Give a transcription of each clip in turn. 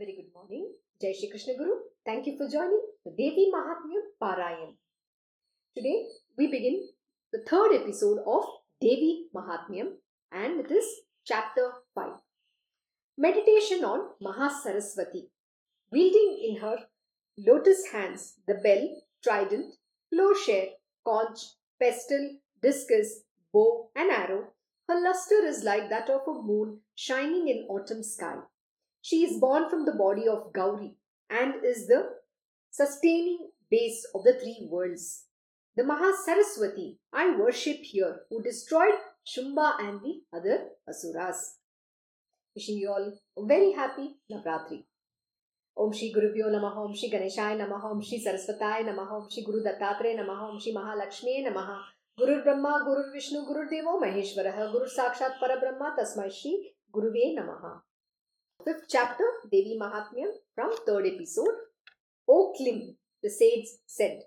Very good morning. Jai Shri Krishna Guru. Thank you for joining the Devi Mahatmya Parayan. Today we begin the third episode of Devi Mahatmyam and it is chapter 5. Meditation on Mahasaraswati. Wielding in her lotus hands the bell, trident, plowshare, conch, pestle, discus, bow, and arrow, her luster is like that of a moon shining in autumn sky. She is born from the body of Gauri and is the sustaining base of the three worlds. The Mahasaraswati I worship here, who destroyed Shumba and the other Asuras. Wishing you all a very happy Navratri. ओम श्री गुरुभ्यो नमः ओम श्री गणेशाय नमः ओम श्री सरस्वताय नमः ओम श्री गुरु दत्तात्रेय नमः ओम श्री महालक्ष्मी नमः गुरुर्ब्रह्मा गुरुर्विष्णु गुरुर्देवो महेश्वरः गुरु साक्षात् परब्रह्मा तस्मै श्री गुरुवे नमः Fifth chapter Devi Mahatmya from third episode O Klim the sage said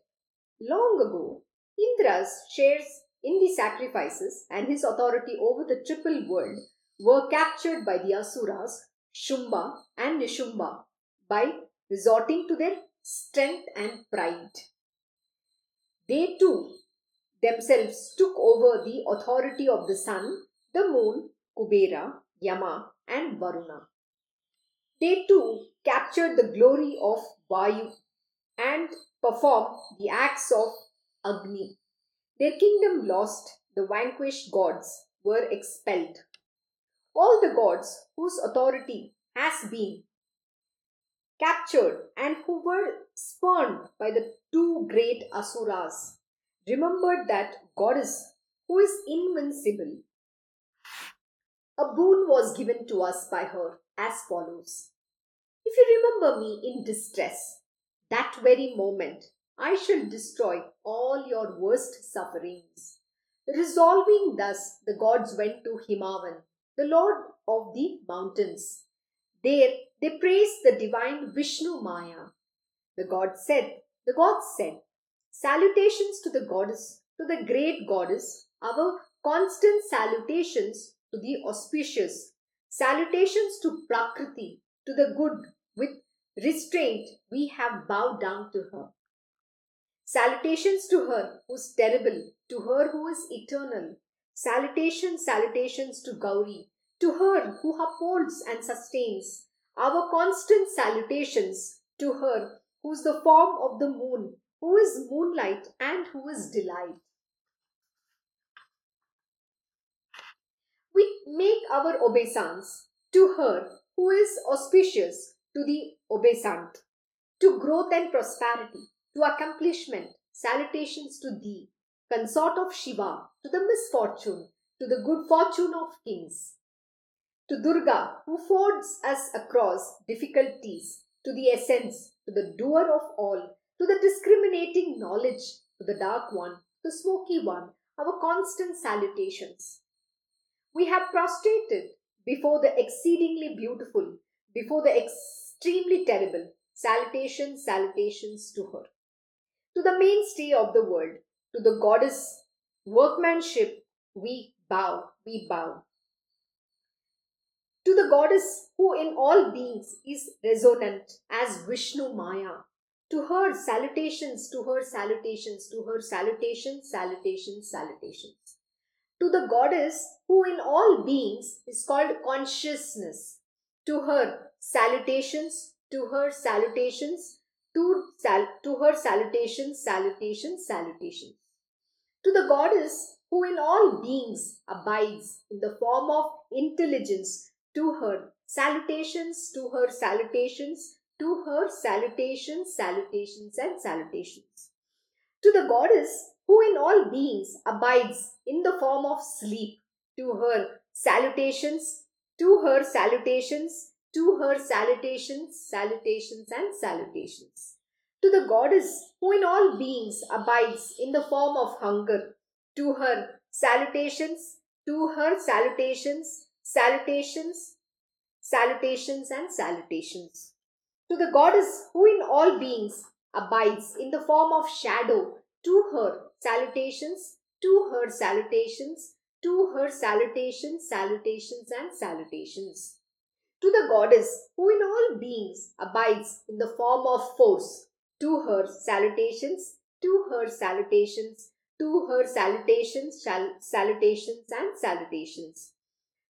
Long ago Indra's shares in the sacrifices and his authority over the triple world were captured by the Asuras Shumba and Nishumba by resorting to their strength and pride. They too themselves took over the authority of the sun, the moon, Kubera, Yama, and Varuna. They too captured the glory of Vayu and performed the acts of Agni. Their kingdom lost, the vanquished gods were expelled. All the gods whose authority has been captured and who were spurned by the two great asuras remembered that goddess who is invincible. A boon was given to us by her as follows If you remember me in distress, that very moment I shall destroy all your worst sufferings. Resolving thus, the gods went to Himavan, the lord of the mountains. There they praised the divine Vishnu Maya. The god said, the gods said, Salutations to the goddess, to the great goddess, our constant salutations to the auspicious, salutations to Prakriti, to the good, with restraint we have bowed down to her. Salutations to her who's terrible, to her who is eternal. Salutations, salutations to Gauri, to her who upholds and sustains. Our constant salutations to her who's the form of the moon, who is moonlight and who is delight. We make our obeisance to her who is auspicious, to the obeisant, to growth and prosperity, to accomplishment, salutations to thee, consort of Shiva, to the misfortune, to the good fortune of kings, to Durga, who fords us across difficulties, to the essence, to the doer of all, to the discriminating knowledge, to the dark one, the smoky one, our constant salutations. We have prostrated before the exceedingly beautiful, before the extremely terrible, salutations, salutations to her. To the mainstay of the world, to the goddess workmanship, we bow, we bow. To the goddess who in all beings is resonant as Vishnu Maya, to her salutations, to her salutations, to her salutations, salutations, salutations. To the goddess who in all beings is called consciousness, to her salutations, to her salutations, to, sal- to her salutations, salutations, salutations. To the goddess who in all beings abides in the form of intelligence, to her salutations, to her salutations, to her salutations, salutations, and salutations. To the goddess who in all beings abides in the form of sleep, to her salutations, to her salutations, to her salutations, salutations, and salutations. To the goddess who in all beings abides in the form of hunger, to her salutations, to her salutations, salutations, salutations, and salutations. To the goddess who in all beings abides in the form of shadow, to her salutations, to her salutations, to her salutations, salutations, and salutations. to the goddess who in all beings abides in the form of force, to her salutations, to her salutations, to her salutations, sal- salutations and salutations.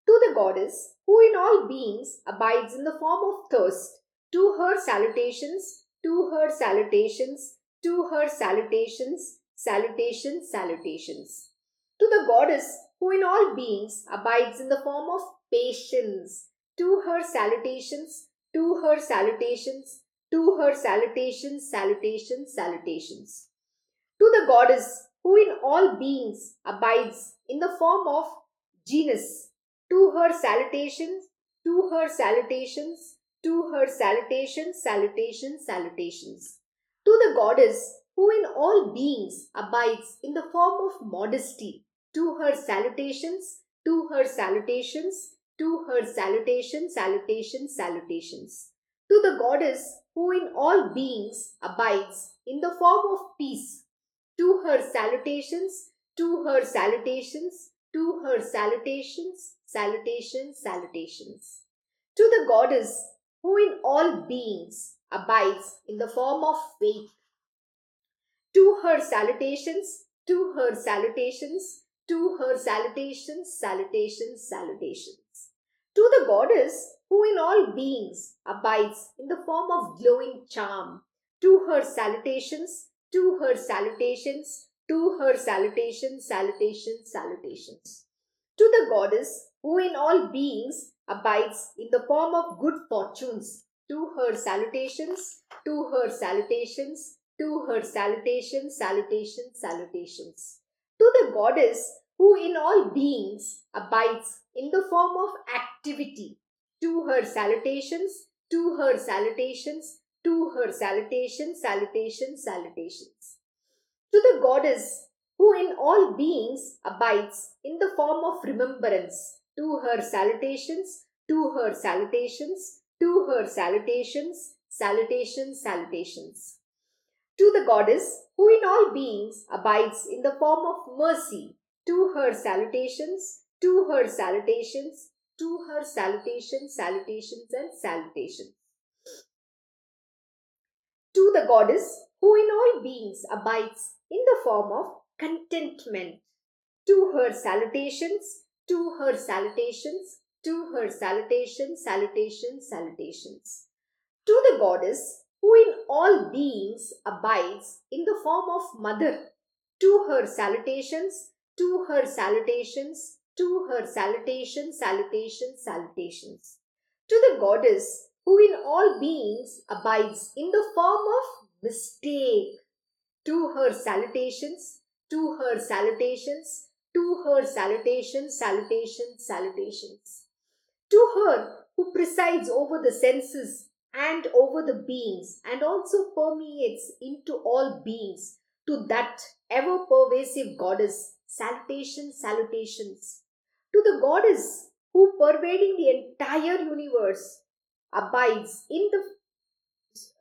To the goddess who in all beings abides in the form of thirst, to her salutations, to her salutations, to her salutations, salutations, salutations. To the goddess who in all beings abides in the form of patience, to her salutations, to her salutations, to her salutations, salutations, salutations. To the goddess who in all beings abides in the form of genus, to her salutations, to her salutations, to her salutations, salutations, salutations. To the goddess who in all beings abides in the form of modesty, to her salutations, to her salutations, to her salutations, salutations, salutations. To the goddess who in all beings abides in the form of peace, to her salutations, to her salutations, to her salutations, salutations, salutations. To the goddess who in all beings abides in the form of faith, to her salutations, to her salutations, to her salutations, salutations, salutations. To the goddess who in all beings abides in the form of glowing charm, to her salutations, to her salutations, to her salutations, salutations, salutations. To the goddess who in all beings abides in the form of good fortunes, to her salutations, to her salutations, to her salutations, salutations, salutations. To the goddess who in all beings abides in the form of activity, to her salutations, to her salutations, to her salutations, salutations, salutations. To the goddess who in all beings abides in the form of remembrance, to her salutations, to her salutations, to her salutations, salutations, salutations. To the goddess who in all beings abides in the form of mercy, to her salutations, to her salutations, to her salutations, salutations, and salutations. To the goddess who in all beings abides in the form of contentment, to her salutations, to her salutations, to her salutations, salutations, salutations. To the goddess who in all beings abides in the form of mother, to her salutations, to her salutations, to her salutations, salutations, salutations. To the goddess who in all beings abides in the form of mistake, to her salutations, to her salutations, to her salutations, salutations, salutations. To her who presides over the senses and over the beings and also permeates into all beings, to that ever pervasive goddess, salutations, salutations. To the goddess who pervading the entire universe abides in the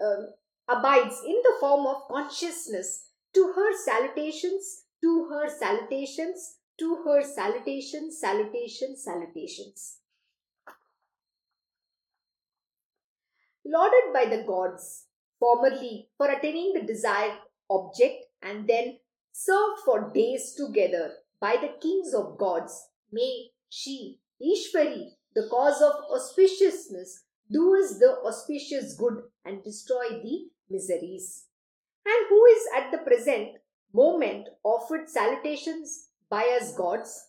uh, abides in the form of consciousness to her salutations to her salutations to her salutations salutations salutations lauded by the gods formerly for attaining the desired object and then served for days together by the kings of gods may she ishvari the cause of auspiciousness do us the auspicious good and destroy the miseries. And who is at the present moment offered salutations by us gods?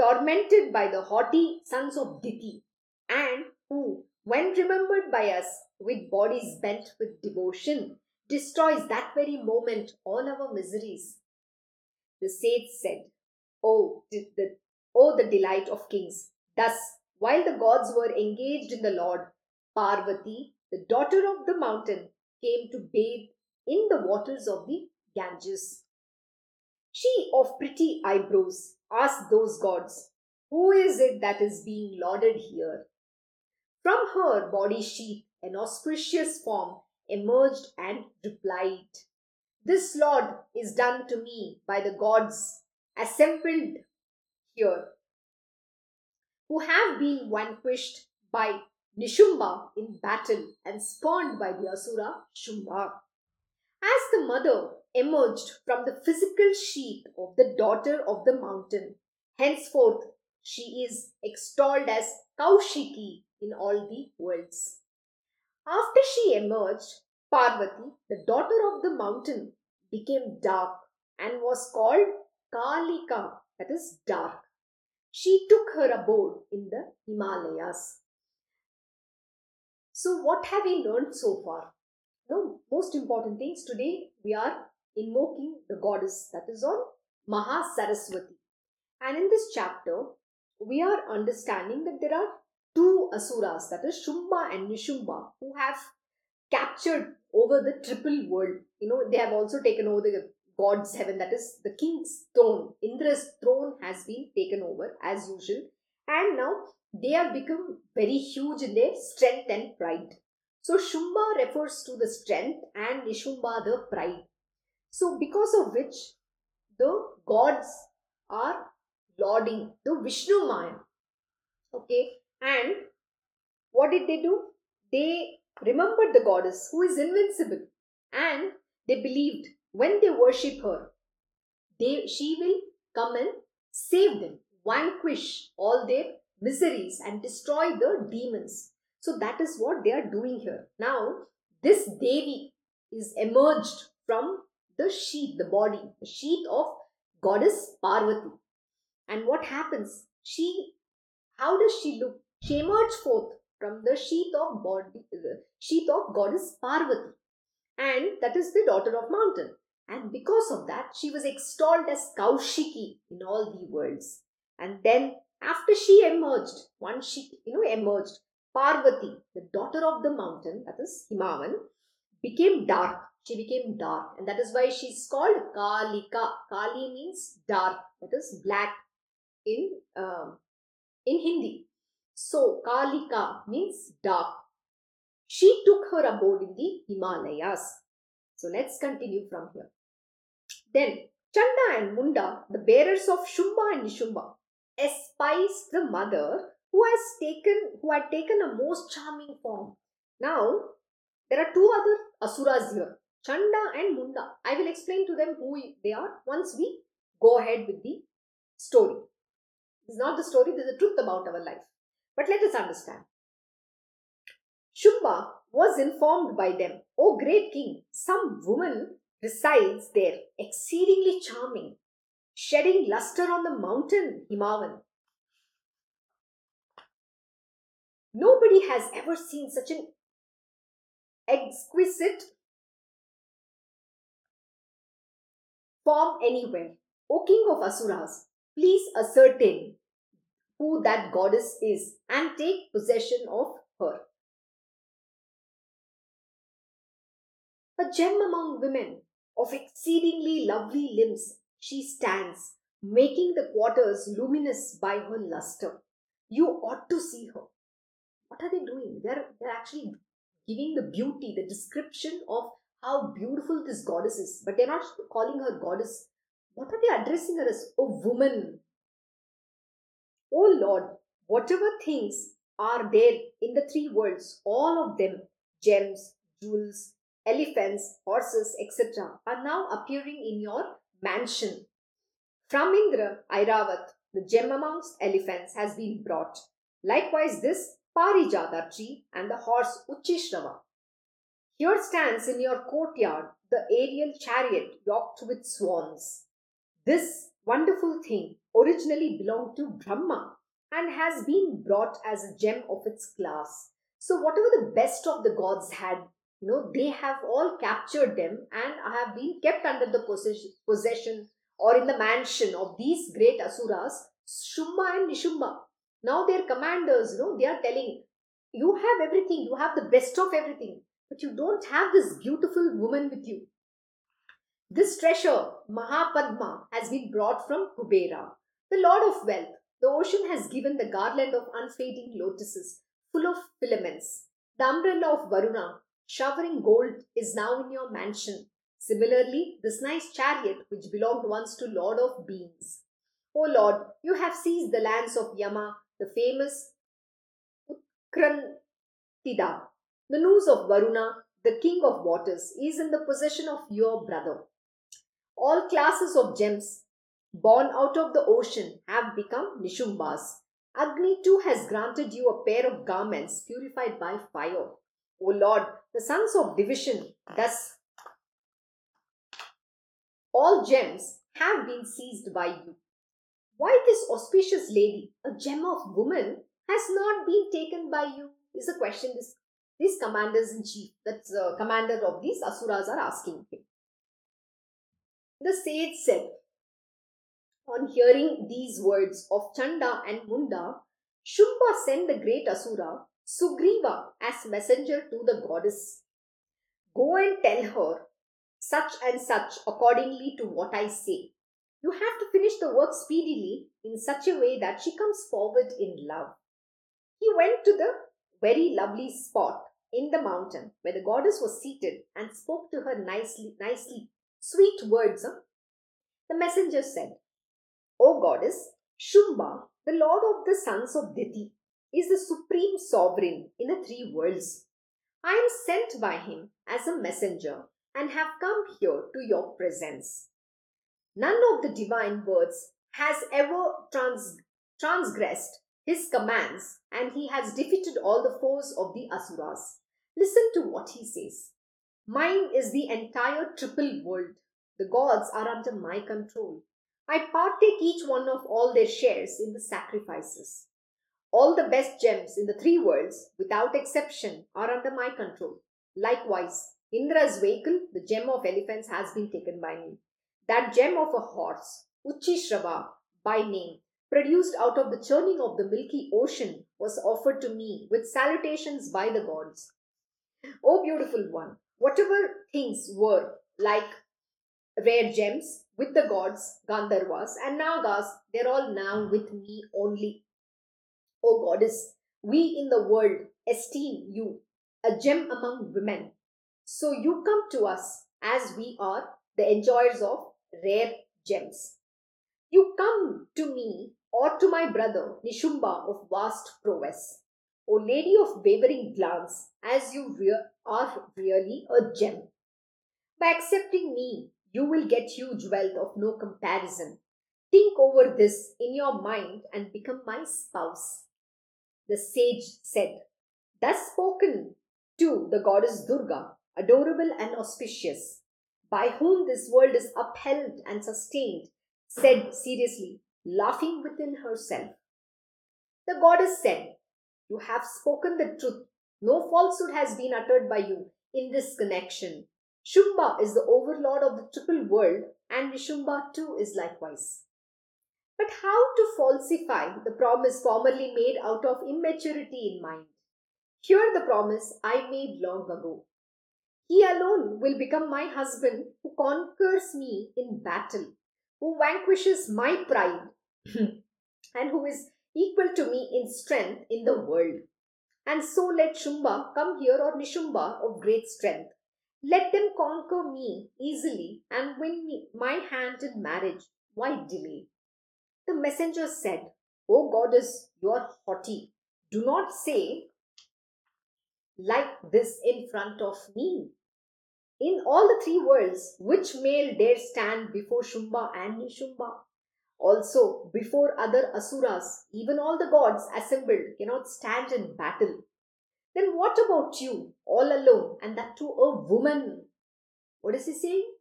Tormented by the haughty sons of Diti, and who, when remembered by us with bodies bent with devotion, destroys that very moment all our miseries. The sage said, Oh, the, the, oh, the delight of kings! Thus while the gods were engaged in the Lord, Parvati, the daughter of the mountain, came to bathe in the waters of the Ganges. She of pretty eyebrows asked those gods, Who is it that is being lauded here? From her body sheath, an auspicious form emerged and replied, This laud is done to me by the gods assembled here who have been vanquished by Nishumba in battle and spurned by the Asura Shumba. As the mother emerged from the physical sheath of the daughter of the mountain, henceforth she is extolled as Kaushiki in all the worlds. After she emerged, Parvati, the daughter of the mountain, became dark and was called Kalika, that is dark. She took her abode in the Himalayas. So, what have we learned so far? No, most important things today we are invoking the goddess that is on Maha Saraswati. And in this chapter, we are understanding that there are two asuras, that is Shumba and Nishumbha, who have captured over the triple world. You know, they have also taken over the God's heaven, that is the king's throne. Indra's throne has been taken over as usual, and now they have become very huge in their strength and pride. So, Shumba refers to the strength and Nishumba the pride. So, because of which the gods are lauding the Vishnu Maya. Okay, and what did they do? They remembered the goddess who is invincible and they believed when they worship her, they, she will come and save them, vanquish all their miseries and destroy the demons. So that is what they are doing here. Now, this Devi is emerged from the sheath, the body, the sheath of goddess Parvati. And what happens? She, how does she look? She emerged forth from the sheath of body, the sheath of goddess Parvati, and that is the daughter of mountain. And because of that, she was extolled as Kaushiki in all the worlds. And then, after she emerged, once she, you know, emerged, Parvati, the daughter of the mountain, that is Himavan, became dark. She became dark, and that is why she's called Kalika. Kali means dark, that is black in um, in Hindi. So Kalika means dark. She took her abode in the Himalayas. So let's continue from here. Then Chanda and Munda, the bearers of Shumba and Nishumba, espise the mother who has taken who had taken a most charming form. Now there are two other asuras here, Chanda and Munda. I will explain to them who they are once we go ahead with the story. It's not the story, there's the truth about our life. But let us understand. Shumba was informed by them, O great king, some woman resides there, exceedingly charming, shedding luster on the mountain Himavan. Nobody has ever seen such an exquisite form anywhere. O king of Asuras, please ascertain who that goddess is and take possession of her. A gem among women, of exceedingly lovely limbs, she stands, making the quarters luminous by her luster. You ought to see her. What are they doing? They're, they're actually giving the beauty, the description of how beautiful this goddess is. But they're not calling her goddess. What are they addressing her as? A woman. Oh Lord, whatever things are there in the three worlds, all of them, gems, jewels, elephants, horses, etc., are now appearing in your mansion. From Indra, Airavat, the gem amongst elephants has been brought. Likewise, this Parijata tree and the horse Uchishrava. Here stands in your courtyard the aerial chariot yoked with swans. This wonderful thing originally belonged to Brahma and has been brought as a gem of its class. So, whatever the best of the gods had you know they have all captured them and have been kept under the possession or in the mansion of these great asuras shumba and nishumba now their commanders you know they are telling you have everything you have the best of everything but you don't have this beautiful woman with you. This treasure mahapadma has been brought from kubera the lord of wealth the ocean has given the garland of unfading lotuses full of filaments the umbrella of varuna showering gold is now in your mansion. Similarly, this nice chariot which belonged once to Lord of Beings. O Lord, you have seized the lands of Yama, the famous Krantida, the news of Varuna, the king of waters, is in the possession of your brother. All classes of gems born out of the ocean have become Nishumbas. Agni too has granted you a pair of garments purified by fire. O Lord, the sons of division, thus all gems have been seized by you. Why this auspicious lady, a gem of woman, has not been taken by you is a question this, these commanders in chief, that's the uh, commander of these asuras, are asking him. The sage said, on hearing these words of Chanda and Munda, Shumba sent the great Asura Sugriva as messenger to the goddess. Go and tell her such and such accordingly to what I say. You have to finish the work speedily in such a way that she comes forward in love. He went to the very lovely spot in the mountain where the goddess was seated and spoke to her nicely, nicely, sweet words. Huh? The messenger said, O goddess, Shumba, the lord of the sons of Diti, is the supreme sovereign in the three worlds. I am sent by him as a messenger and have come here to your presence. None of the divine words has ever trans- transgressed his commands, and he has defeated all the foes of the Asuras. Listen to what he says. Mine is the entire triple world. The gods are under my control. I partake each one of all their shares in the sacrifices. All the best gems in the three worlds, without exception, are under my control. Likewise, Indra's vehicle, the gem of elephants, has been taken by me. That gem of a horse, Uchishrava by name, produced out of the churning of the milky ocean, was offered to me with salutations by the gods. O beautiful one, whatever things were like rare gems with the gods, Gandharvas, and Nagas, they're all now with me only. O goddess, we in the world esteem you a gem among women. So you come to us as we are the enjoyers of rare gems. You come to me or to my brother Nishumba of vast prowess. O lady of wavering glance, as you re- are really a gem. By accepting me, you will get huge wealth of no comparison. Think over this in your mind and become my spouse. The sage said, Thus spoken to the goddess Durga, adorable and auspicious, by whom this world is upheld and sustained, said seriously, laughing within herself. The goddess said, You have spoken the truth. No falsehood has been uttered by you in this connection. Shumba is the overlord of the triple world, and Nishumba too is likewise. But how to falsify the promise formerly made out of immaturity in mind? Hear the promise I made long ago. He alone will become my husband who conquers me in battle, who vanquishes my pride, and who is equal to me in strength in the world. And so let Shumba come here or Nishumba of great strength. Let them conquer me easily and win me my hand in marriage. Why delay? The messenger said, O goddess, you are haughty. Do not say like this in front of me. In all the three worlds, which male dare stand before Shumba and Nishumba? Also, before other Asuras, even all the gods assembled cannot stand in battle. Then what about you, all alone, and that to a woman? What is he saying?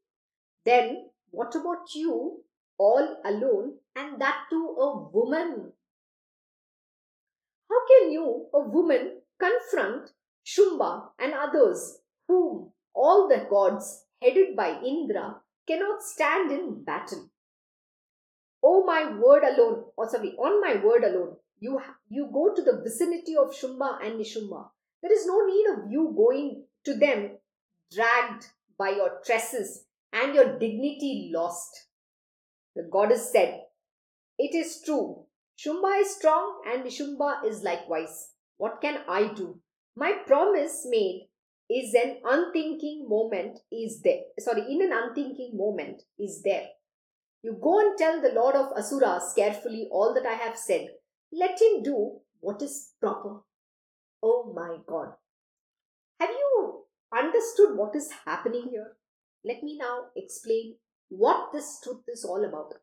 Then what about you, all alone, and that to a woman? How can you, a woman, confront Shumba and others whom all the gods, headed by Indra, cannot stand in battle? Oh, my word alone, or sorry, on my word alone, you, you go to the vicinity of Shumba and Nishumba. There is no need of you going to them dragged by your tresses and your dignity lost. The goddess said, It is true. Shumba is strong and Nishumba is likewise. What can I do? My promise made is an unthinking moment is there. Sorry, in an unthinking moment is there. You go and tell the Lord of Asuras carefully all that I have said. Let him do what is proper. Oh my God. Have you understood what is happening here? Let me now explain what this truth is all about.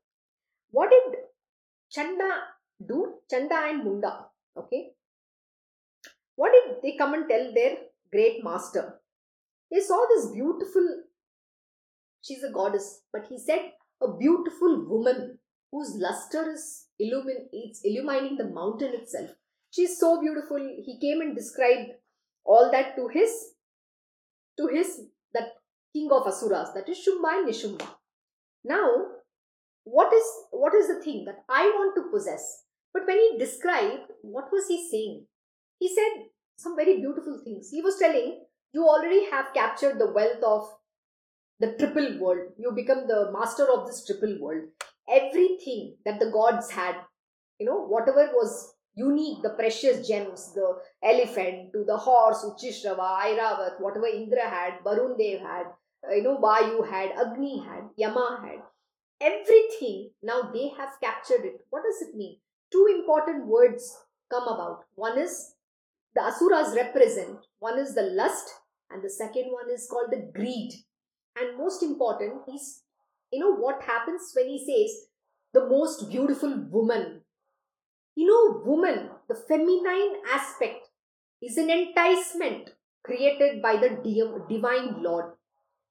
What did Chanda do? Chanda and Munda. Okay. What did they come and tell their great master? They saw this beautiful, she's a goddess, but he said, a beautiful woman whose luster is illumin- it's illumining the mountain itself. She's so beautiful. He came and described all that to his to his that king of asuras, that is Shumba and Nishumba. Now, what is what is the thing that I want to possess? But when he described, what was he saying? He said some very beautiful things. He was telling, you already have captured the wealth of the triple world. You become the master of this triple world. Everything that the gods had, you know, whatever was unique, the precious gems, the elephant to the horse, Uchishrava, Airavat, whatever Indra had, Varun Dev had, uh, you know, Vayu had, Agni had, Yama had. Everything, now they have captured it. What does it mean? Two important words come about. One is the Asuras represent, one is the lust, and the second one is called the greed. And most important is, you know, what happens when he says, the most beautiful woman you know, woman, the feminine aspect, is an enticement created by the divine Lord.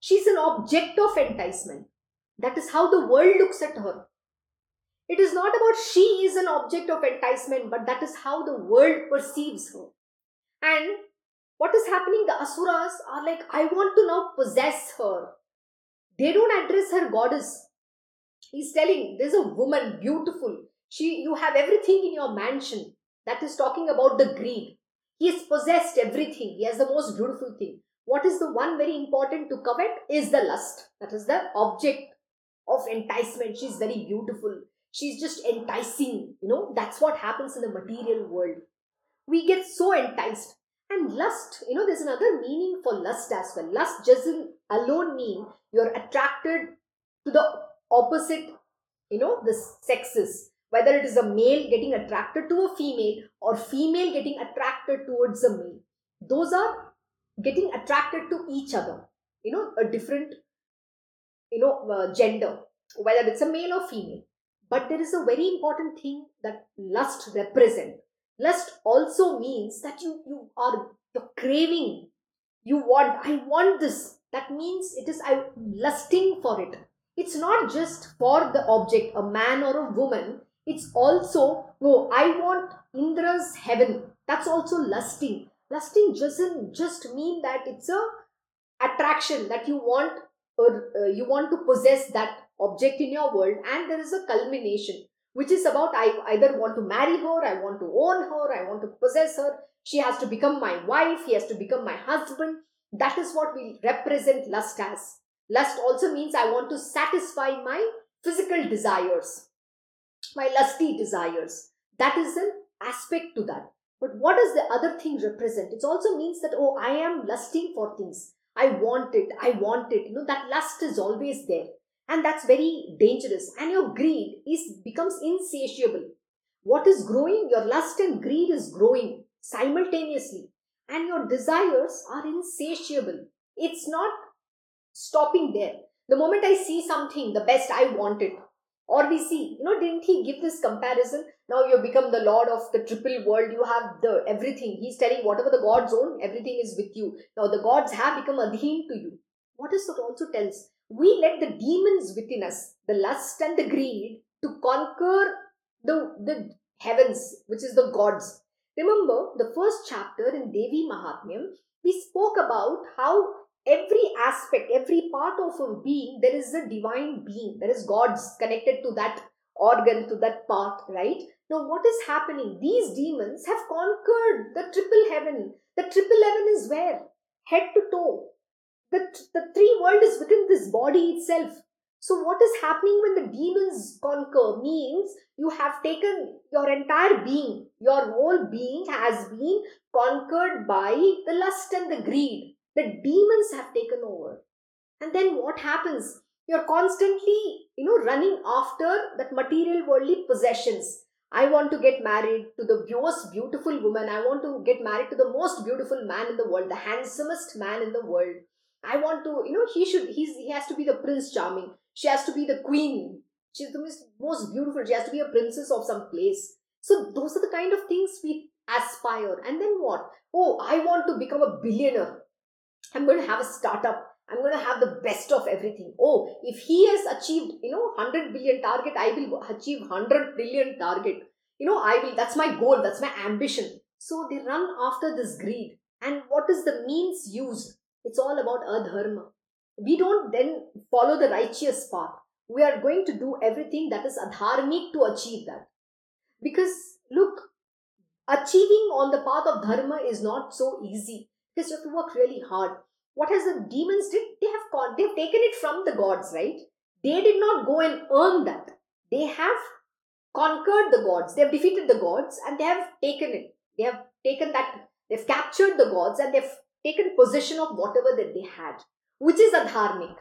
She's an object of enticement. That is how the world looks at her. It is not about she is an object of enticement, but that is how the world perceives her. And what is happening? The Asuras are like, I want to now possess her. They don't address her goddess. He's telling, there's a woman, beautiful she you have everything in your mansion that is talking about the greed. He has possessed everything. He has the most beautiful thing. What is the one very important to covet is the lust. That is the object of enticement. She's very beautiful. She's just enticing you know. That's what happens in the material world. We get so enticed. And lust you know there's another meaning for lust as well. Lust doesn't alone mean you're attracted to the opposite you know the sexes whether it is a male getting attracted to a female or female getting attracted towards a male. Those are getting attracted to each other you know a different you know uh, gender whether it's a male or female. But there is a very important thing that lust represent. Lust also means that you you are you're craving. You want i want this. That means it is i lusting for it. It's not just for the object a man or a woman it's also, no, I want Indra's heaven. That's also lusting. Lusting doesn't just mean that it's a attraction that you want or uh, you want to possess that object in your world and there is a culmination which is about I either want to marry her, I want to own her, I want to possess her. She has to become my wife, he has to become my husband. That is what we represent lust as. Lust also means I want to satisfy my physical desires my lusty desires. That is an aspect to that. But what does the other thing represent? It also means that, oh, I am lusting for things. I want it. I want it. You know, that lust is always there. And that's very dangerous. And your greed is becomes insatiable. What is growing? Your lust and greed is growing simultaneously. And your desires are insatiable. It's not stopping there. The moment I see something, the best I want it. Or we see, you know, didn't he give this comparison? Now you have become the lord of the triple world. You have the everything. He's telling whatever the gods own, everything is with you. Now the gods have become adhin to you. What is that also tells? We let the demons within us, the lust and the greed, to conquer the, the heavens, which is the gods. Remember the first chapter in Devi Mahatmyam, we spoke about how every aspect, every part of a being, there is a divine being. There is God's connected to that organ, to that part, right? Now, what is happening? These demons have conquered the triple heaven. The triple heaven is where? Head to toe. The, the three world is within this body itself. So, what is happening when the demons conquer means you have taken your entire being, your whole being has been conquered by the lust and the greed the demons have taken over and then what happens you're constantly you know running after that material worldly possessions I want to get married to the most beautiful woman. I want to get married to the most beautiful man in the world, the handsomest man in the world. I want to, you know, he should, he's, he has to be the prince charming. She has to be the queen. She's the most, most beautiful. She has to be a princess of some place. So those are the kind of things we aspire. And then what? Oh, I want to become a billionaire. I'm going to have a startup. I'm going to have the best of everything. Oh, if he has achieved, you know, 100 billion target, I will achieve 100 billion target. You know, I will, that's my goal, that's my ambition. So they run after this greed. And what is the means used? It's all about adharma. We don't then follow the righteous path. We are going to do everything that is adharmic to achieve that. Because, look, achieving on the path of dharma is not so easy because you have to work really hard. What has the demons did? They have con- they've taken it from the gods right? They did not go and earn that. They have conquered the gods. They have defeated the gods and they have taken it. They have taken that they've captured the gods and they've taken possession of whatever that they had which is adharmic.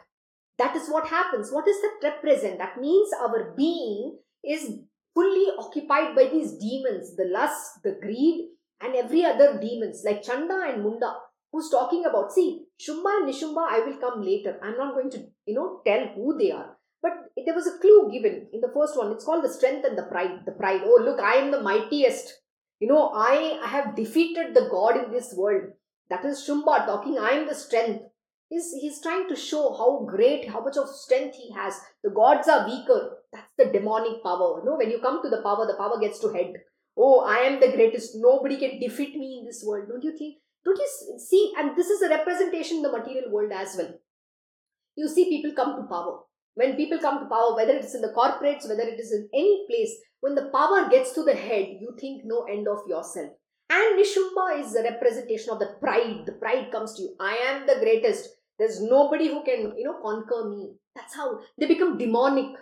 That is what happens. What does that represent? That means our being is fully occupied by these demons the lust the greed and every other demons like chanda and munda who's talking about, see, Shumba and Nishumba, I will come later. I'm not going to, you know, tell who they are. But there was a clue given in the first one. It's called the strength and the pride. The pride. Oh, look, I am the mightiest. You know, I, have defeated the God in this world. That is Shumba talking, I am the strength. He's, he's trying to show how great, how much of strength he has. The gods are weaker. That's the demonic power. You know, when you come to the power, the power gets to head. Oh, I am the greatest. Nobody can defeat me in this world. Don't you think? Don't you see? And this is a representation in the material world as well. You see people come to power. When people come to power, whether it's in the corporates, whether it is in any place, when the power gets to the head, you think no end of yourself. And Nishumba is a representation of the pride. The pride comes to you. I am the greatest. There's nobody who can, you know, conquer me. That's how they become demonic.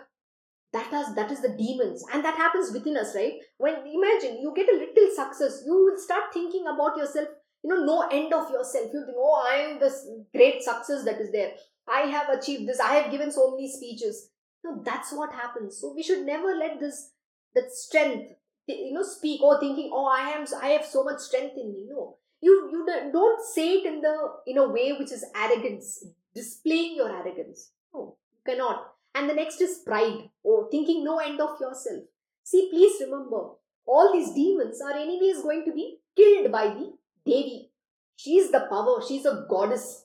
That is that is the demons, and that happens within us, right? When imagine you get a little success, you will start thinking about yourself you know no end of yourself. You think oh i am this great success that is there. I have achieved this. I have given so many speeches. No that's what happens. So we should never let this that strength you know speak or thinking oh i am i have so much strength in me. No. You you don't say it in the in a way which is arrogance. Displaying your arrogance. No you cannot and the next is pride or thinking no end of yourself see please remember all these demons are anyways going to be killed by the Devi. She's the power, she's a goddess,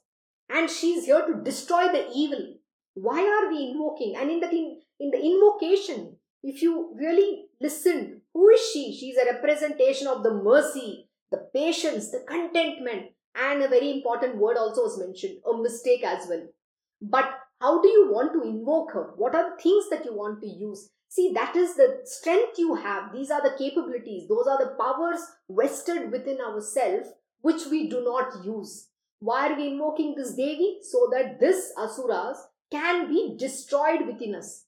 and she's here to destroy the evil. Why are we invoking? And in the in, in the invocation, if you really listen, who is she? She's a representation of the mercy, the patience, the contentment, and a very important word also was mentioned, a mistake as well. But how do you want to invoke her? What are the things that you want to use? See, that is the strength you have. These are the capabilities. Those are the powers vested within ourselves which we do not use. Why are we invoking this Devi? So that this asuras can be destroyed within us.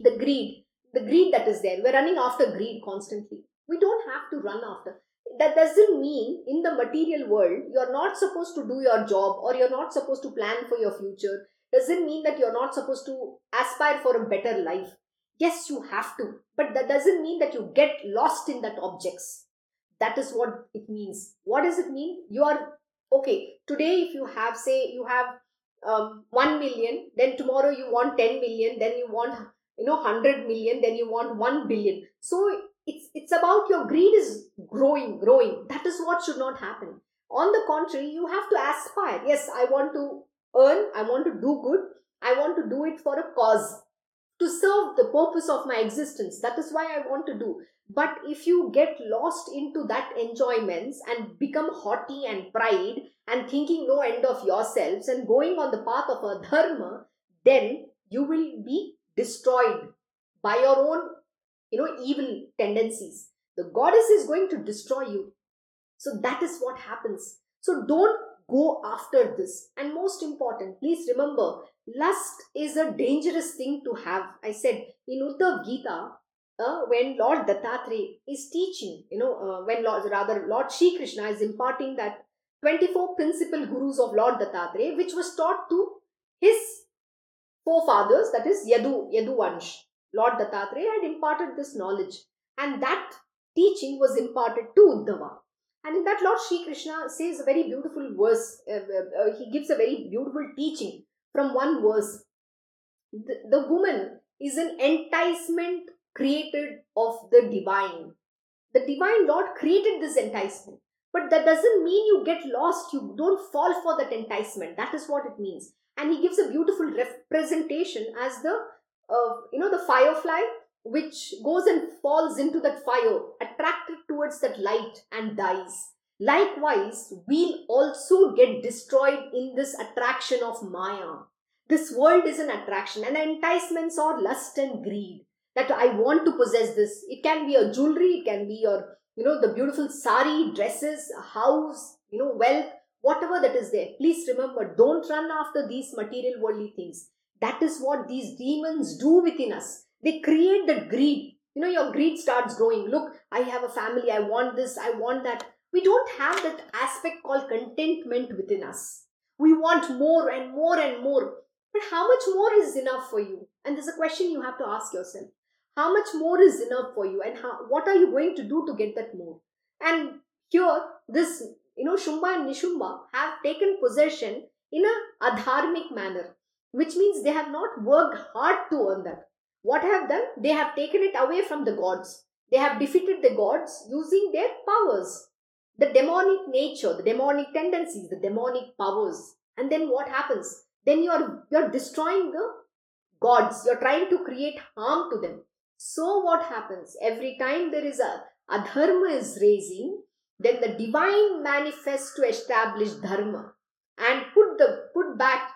The greed, the greed that is there. We're running after greed constantly. We don't have to run after. That doesn't mean in the material world you're not supposed to do your job or you're not supposed to plan for your future. Doesn't mean that you're not supposed to aspire for a better life Yes, you have to, but that doesn't mean that you get lost in that objects. That is what it means. What does it mean? You are okay. Today, if you have, say, you have um, 1 million, then tomorrow you want 10 million, then you want, you know, 100 million, then you want 1 billion. So it's, it's about your greed is growing, growing. That is what should not happen. On the contrary, you have to aspire. Yes, I want to earn, I want to do good, I want to do it for a cause to serve the purpose of my existence. That is why I want to do. But if you get lost into that enjoyments and become haughty and pride and thinking no end of yourselves and going on the path of a dharma, then you will be destroyed by your own, you know, evil tendencies. The goddess is going to destroy you. So that is what happens. So don't go after this. And most important, please remember lust is a dangerous thing to have. I said in Uddhav Gita, uh, when Lord Dattatreya is teaching, you know, uh, when Lord, rather Lord Shri Krishna is imparting that 24 principal gurus of Lord Dattatreya, which was taught to his forefathers, that is Yadu, Yaduvansh. Lord Dattatreya had imparted this knowledge. And that teaching was imparted to Uddhava. And in that, Lord Sri Krishna says a very beautiful verse. Uh, uh, uh, he gives a very beautiful teaching from one verse. The, the woman is an enticement created of the divine. The divine Lord created this enticement. But that doesn't mean you get lost. You don't fall for that enticement. That is what it means. And he gives a beautiful representation as the, uh, you know, the firefly which goes and falls into that fire, attracted towards that light and dies. Likewise, we'll also get destroyed in this attraction of Maya. This world is an attraction, and enticements are lust and greed. That I want to possess this. It can be a jewelry, it can be your, you know, the beautiful sari, dresses, house, you know, wealth, whatever that is there. Please remember, don't run after these material worldly things. That is what these demons do within us they create that greed. You know, your greed starts growing. Look, I have a family. I want this. I want that. We don't have that aspect called contentment within us. We want more and more and more. But how much more is enough for you? And there's a question you have to ask yourself. How much more is enough for you? And how, what are you going to do to get that more? And here, this, you know, Shumba and Nishumba have taken possession in a adharmic manner, which means they have not worked hard to earn that. What have done? They have taken it away from the gods. They have defeated the gods using their powers. The demonic nature, the demonic tendencies, the demonic powers. And then what happens? Then you're you're destroying the gods. You're trying to create harm to them. So what happens? Every time there is a a dharma is raising, then the divine manifests to establish dharma and put the put back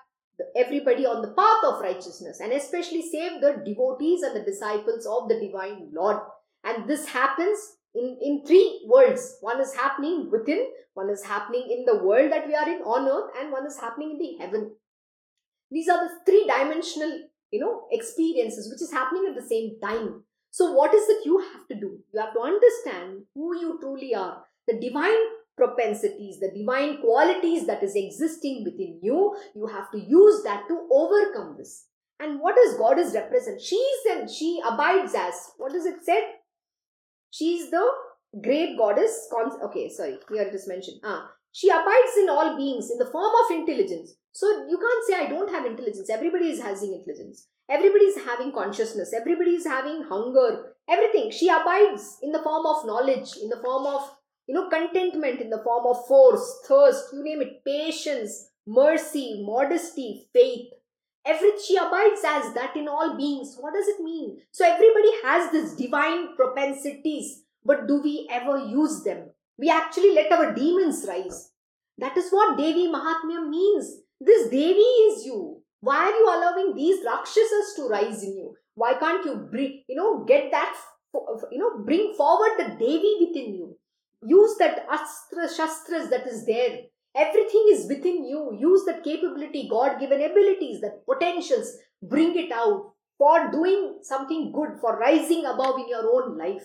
everybody on the path of righteousness and especially save the devotees and the disciples of the divine Lord. And this happens in, in three worlds. One is happening within, one is happening in the world that we are in on earth, and one is happening in the heaven. These are the three dimensional, you know, experiences which is happening at the same time. So, what is it you have to do? You have to understand who you truly are. The divine propensities, the divine qualities that is existing within you, you have to use that to overcome this. And what does goddess represent? She is and she abides as. What does it say? She is the great goddess. okay, sorry, here it is mentioned. Ah, she abides in all beings in the form of intelligence. So you can't say I don't have intelligence. Everybody is having intelligence. Everybody is having consciousness. Everybody is having hunger. Everything. She abides in the form of knowledge, in the form of you know, contentment in the form of force, thirst, you name it, patience, mercy, modesty, faith. Everything she abides as that in all beings. What does it mean? So everybody has these divine propensities, but do we ever use them? We actually let our demons rise. That is what Devi Mahatmya means. This Devi is you. Why are you allowing these Rakshasas to rise in you? Why can't you bring, you know, get that, you know, bring forward the Devi within you? Use that astra shastras that is there. Everything is within you. Use that capability, God given abilities, that potentials. Bring it out for doing something good, for rising above in your own life.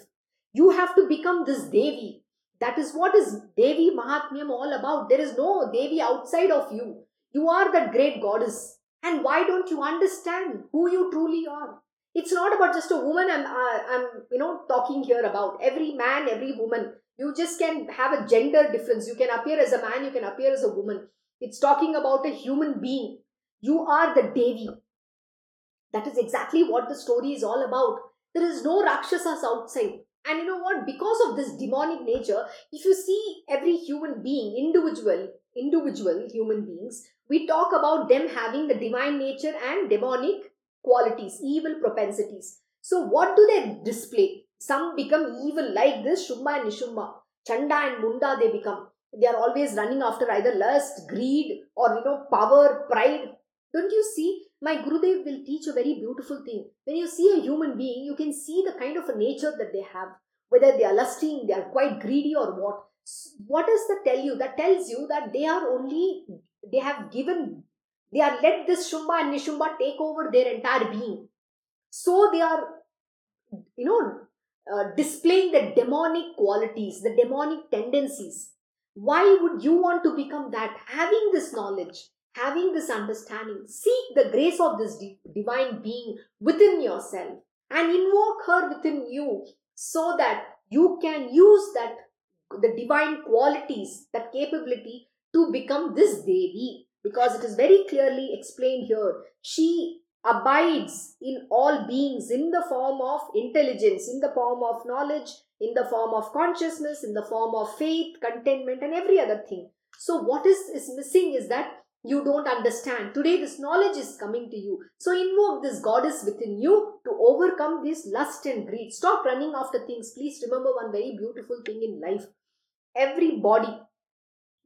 You have to become this Devi. That is what is Devi Mahatmyam all about. There is no Devi outside of you. You are that great goddess. And why don't you understand who you truly are? It's not about just a woman I'm, uh, I'm you know, talking here about. Every man, every woman you just can have a gender difference. You can appear as a man, you can appear as a woman. It's talking about a human being. You are the Devi. That is exactly what the story is all about. There is no Rakshasas outside. And you know what? Because of this demonic nature, if you see every human being, individual, individual human beings, we talk about them having the divine nature and demonic qualities, evil propensities. So, what do they display? Some become evil like this Shumba and Nishumba. Chanda and Munda they become. They are always running after either lust, greed, or you know, power, pride. Don't you see? My Gurudev will teach a very beautiful thing. When you see a human being, you can see the kind of a nature that they have. Whether they are lusting, they are quite greedy or what. What does that tell you? That tells you that they are only, they have given, they are let this Shumba and Nishumba take over their entire being. So they are, you know, uh, displaying the demonic qualities, the demonic tendencies. Why would you want to become that? Having this knowledge, having this understanding, seek the grace of this divine being within yourself and invoke her within you. so that you can use that the divine qualities, that capability to become this Devi. Because it is very clearly explained here. She abides in all beings in the form of intelligence, in the form of knowledge, in the form of consciousness, in the form of faith, contentment, and every other thing. So, what is, is missing is that you don't understand. Today, this knowledge is coming to you. So, invoke this goddess within you to overcome this lust and greed. Stop running after things. Please remember one very beautiful thing in life. Everybody,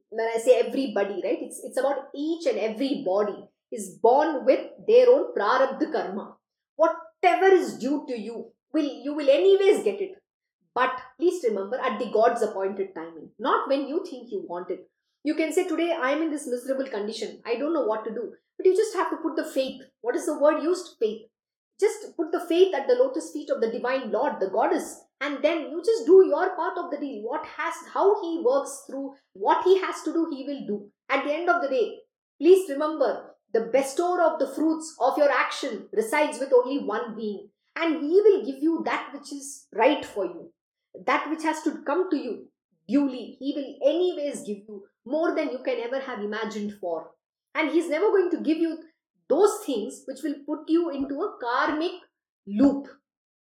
when I say everybody, right, it's, it's about each and every body is born with their own prarabdha karma. Whatever is due to you, will you will anyways get it. But please remember at the God's appointed timing, not when you think you want it. You can say, Today I am in this miserable condition. I don't know what to do. But you just have to put the faith. What is the word used? Faith. Just put the faith at the lotus feet of the divine Lord, the goddess, and then you just do your part of the deal. What has, how he works through, what he has to do, he will do. At the end of the day, please remember the bestower of the fruits of your action resides with only one being, and he will give you that which is right for you, that which has to come to you duly. He will, anyways, give you more than you can ever have imagined for. And He's never going to give you those things which will put you into a karmic loop,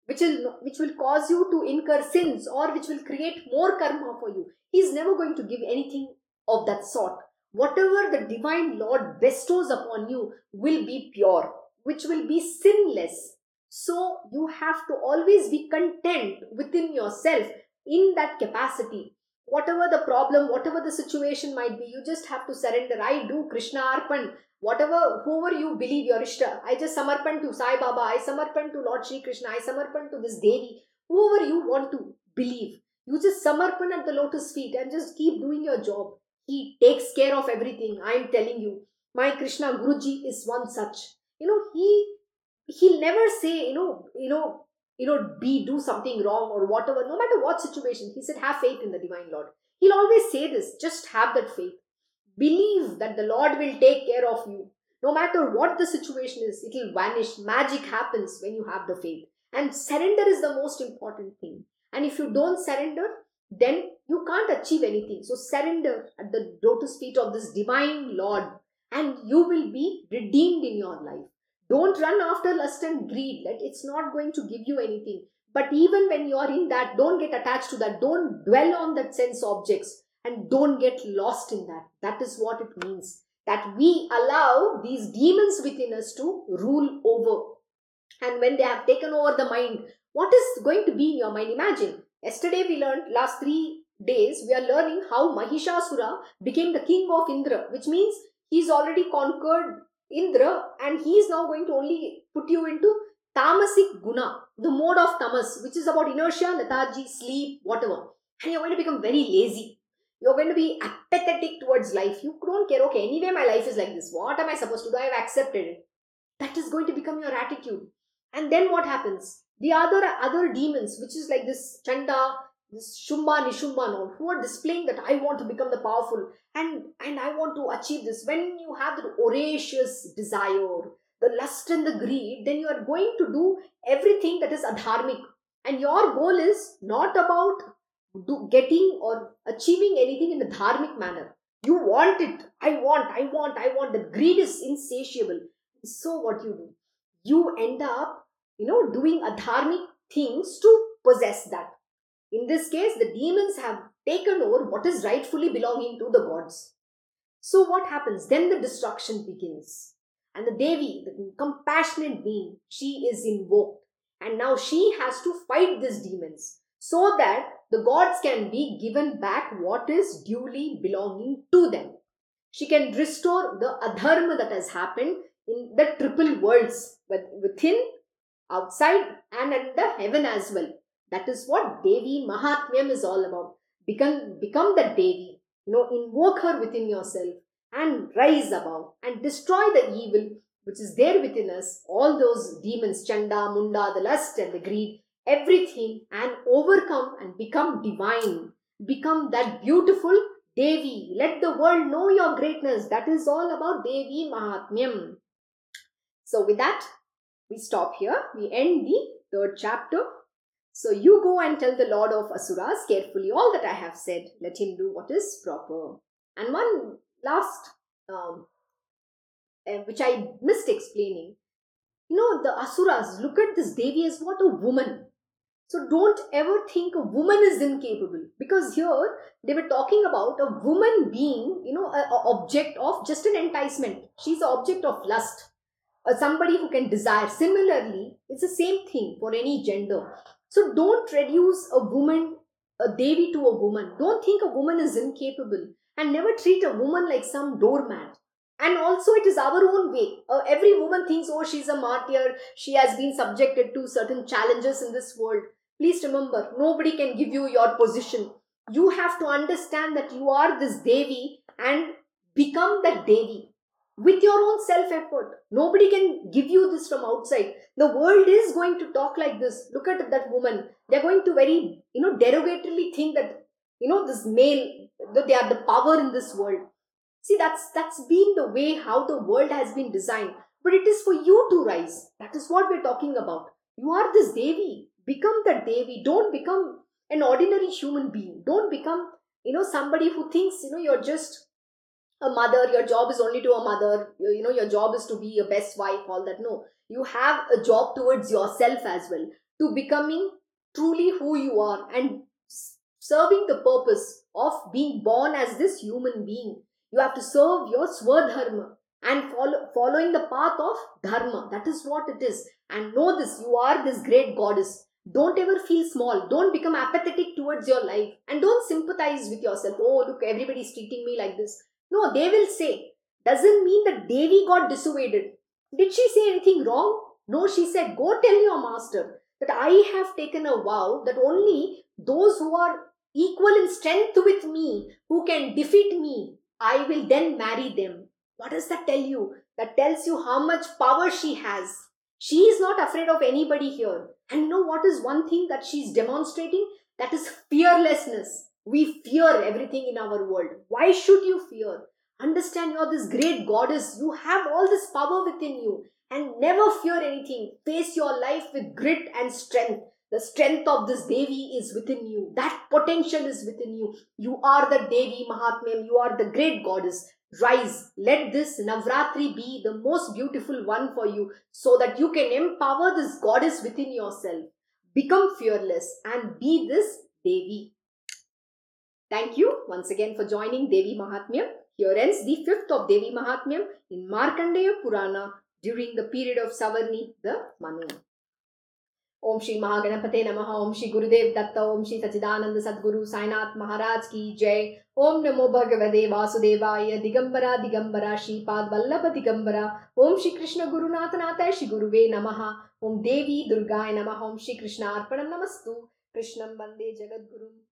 which will, which will cause you to incur sins or which will create more karma for you. He's never going to give anything of that sort. Whatever the divine Lord bestows upon you will be pure, which will be sinless. So you have to always be content within yourself in that capacity whatever the problem, whatever the situation might be, you just have to surrender. I do Krishna Arpan, whatever, whoever you believe your Ishta. I just samarpan to Sai Baba, I samarpan to Lord Shri Krishna, I samarpan to this Devi, whoever you want to believe. You just samarpan at the lotus feet and just keep doing your job. He takes care of everything. I am telling you. My Krishna Guruji is one such. You know, he he'll never say, you know, you know, you know, be do something wrong or whatever, no matter what situation. He said, have faith in the divine Lord. He'll always say this, just have that faith. Believe that the Lord will take care of you. No matter what the situation is, it will vanish. Magic happens when you have the faith. And surrender is the most important thing. And if you don't surrender, then you can't achieve anything. So surrender at the lotus feet of this divine Lord, and you will be redeemed in your life. Don't run after lust and greed. Like it's not going to give you anything. But even when you are in that, don't get attached to that. Don't dwell on that sense objects and don't get lost in that. That is what it means. That we allow these demons within us to rule over. And when they have taken over the mind, what is going to be in your mind? Imagine. Yesterday we learned, last three days, we are learning how Mahishasura became the king of Indra, which means he's already conquered Indra, and he is now going to only put you into tamasic guna, the mode of tamas, which is about inertia, lethargy, sleep, whatever. And you're going to become very lazy. You're going to be apathetic towards life. You don't care, okay, anyway, my life is like this. What am I supposed to do? I've accepted it. That is going to become your attitude. And then what happens? The other other demons, which is like this chanda, this Shumba Nishumba who are displaying that I want to become the powerful and, and I want to achieve this. When you have the voracious desire, the lust and the greed, then you are going to do everything that is adharmic. And your goal is not about do, getting or achieving anything in a dharmic manner. You want it. I want, I want, I want. The greed is insatiable. So what you do? You end up, you know, doing adharmic things to possess that in this case, the demons have taken over what is rightfully belonging to the gods. So, what happens? Then the destruction begins. And the Devi, the compassionate being, she is invoked. And now she has to fight these demons so that the gods can be given back what is duly belonging to them. She can restore the adharma that has happened in the triple worlds within, outside, and at the heaven as well. That is what Devi Mahatmyam is all about. Become, become the Devi. You know, invoke her within yourself and rise above and destroy the evil which is there within us. All those demons, Chanda, Munda, the lust and the greed, everything, and overcome and become divine. Become that beautiful Devi. Let the world know your greatness. That is all about Devi Mahatmyam. So, with that, we stop here. We end the third chapter So you go and tell the Lord of Asuras carefully all that I have said. Let him do what is proper. And one last, um, uh, which I missed explaining. You know, the Asuras look at this Devi as what a woman. So don't ever think a woman is incapable because here they were talking about a woman being, you know, an object of just an enticement. She's an object of lust. Or somebody who can desire. Similarly, it's the same thing for any gender. So don't reduce a woman, a Devi to a woman. Don't think a woman is incapable and never treat a woman like some doormat. And also, it is our own way. Uh, every woman thinks, oh, she's a martyr. She has been subjected to certain challenges in this world. Please remember, nobody can give you your position. You have to understand that you are this Devi and become that Devi with your own self effort. Nobody can give you this from outside. The world is going to talk like this. Look at that woman. They're going to very, you know, derogatorily think that, you know, this male, that they are the power in this world. See, that's that's been the way how the world has been designed. But it is for you to rise. That is what we're talking about. You are this Devi. Become that Devi. Don't become an ordinary human being. Don't become, you know, somebody who thinks, you know, you're just a mother your job is only to a mother you, know your job is to be a best wife all that. No you have a job towards yourself as well to becoming truly who you are and serving the purpose of being born as this human being. You have to serve your swadharma and follow, following the path of dharma. That is what it is. And know this you are this great goddess. Don't ever feel small. Don't become apathetic towards your life. And don't sympathize with yourself. Oh look everybody's treating me like this no, they will say. Doesn't mean that Devi got dissuaded. Did she say anything wrong? No, she said, Go tell your master that I have taken a vow that only those who are equal in strength with me, who can defeat me, I will then marry them. What does that tell you? That tells you how much power she has. She is not afraid of anybody here. And you know what is one thing that she is demonstrating? That is fearlessness. We fear everything in our world. Why should you fear? Understand you're this great goddess. You have all this power within you. And never fear anything. Face your life with grit and strength. The strength of this Devi is within you. That potential is within you. You are the Devi Mahatmyam. You are the great goddess. Rise. Let this Navratri be the most beautiful one for you so that you can empower this goddess within yourself. Become fearless and be this Devi. Thank you once again for joining Devi Mahatmyam. Here ends the fifth of Devi Mahatmyam in Markandeya Purana during the period of Savarni, the Manu. ओम श्री महागणपते नमः ओम श्री गुरुदेव दत्त ओम श्री सचिदानंद सदगुरु साईनाथ महाराज की जय ओम नमो भगवते वासुदेवाय दिगंबरा दिगंबरा श्रीपाद वल्लभ दिगंबरा ओम श्री कृष्ण गुरुनाथ नाथ श्री गुरुवे नमः ओम देवी दुर्गाय नमः ओम श्री कृष्णार्पणम नमस्तु कृष्णं वंदे जगद्गुरुम्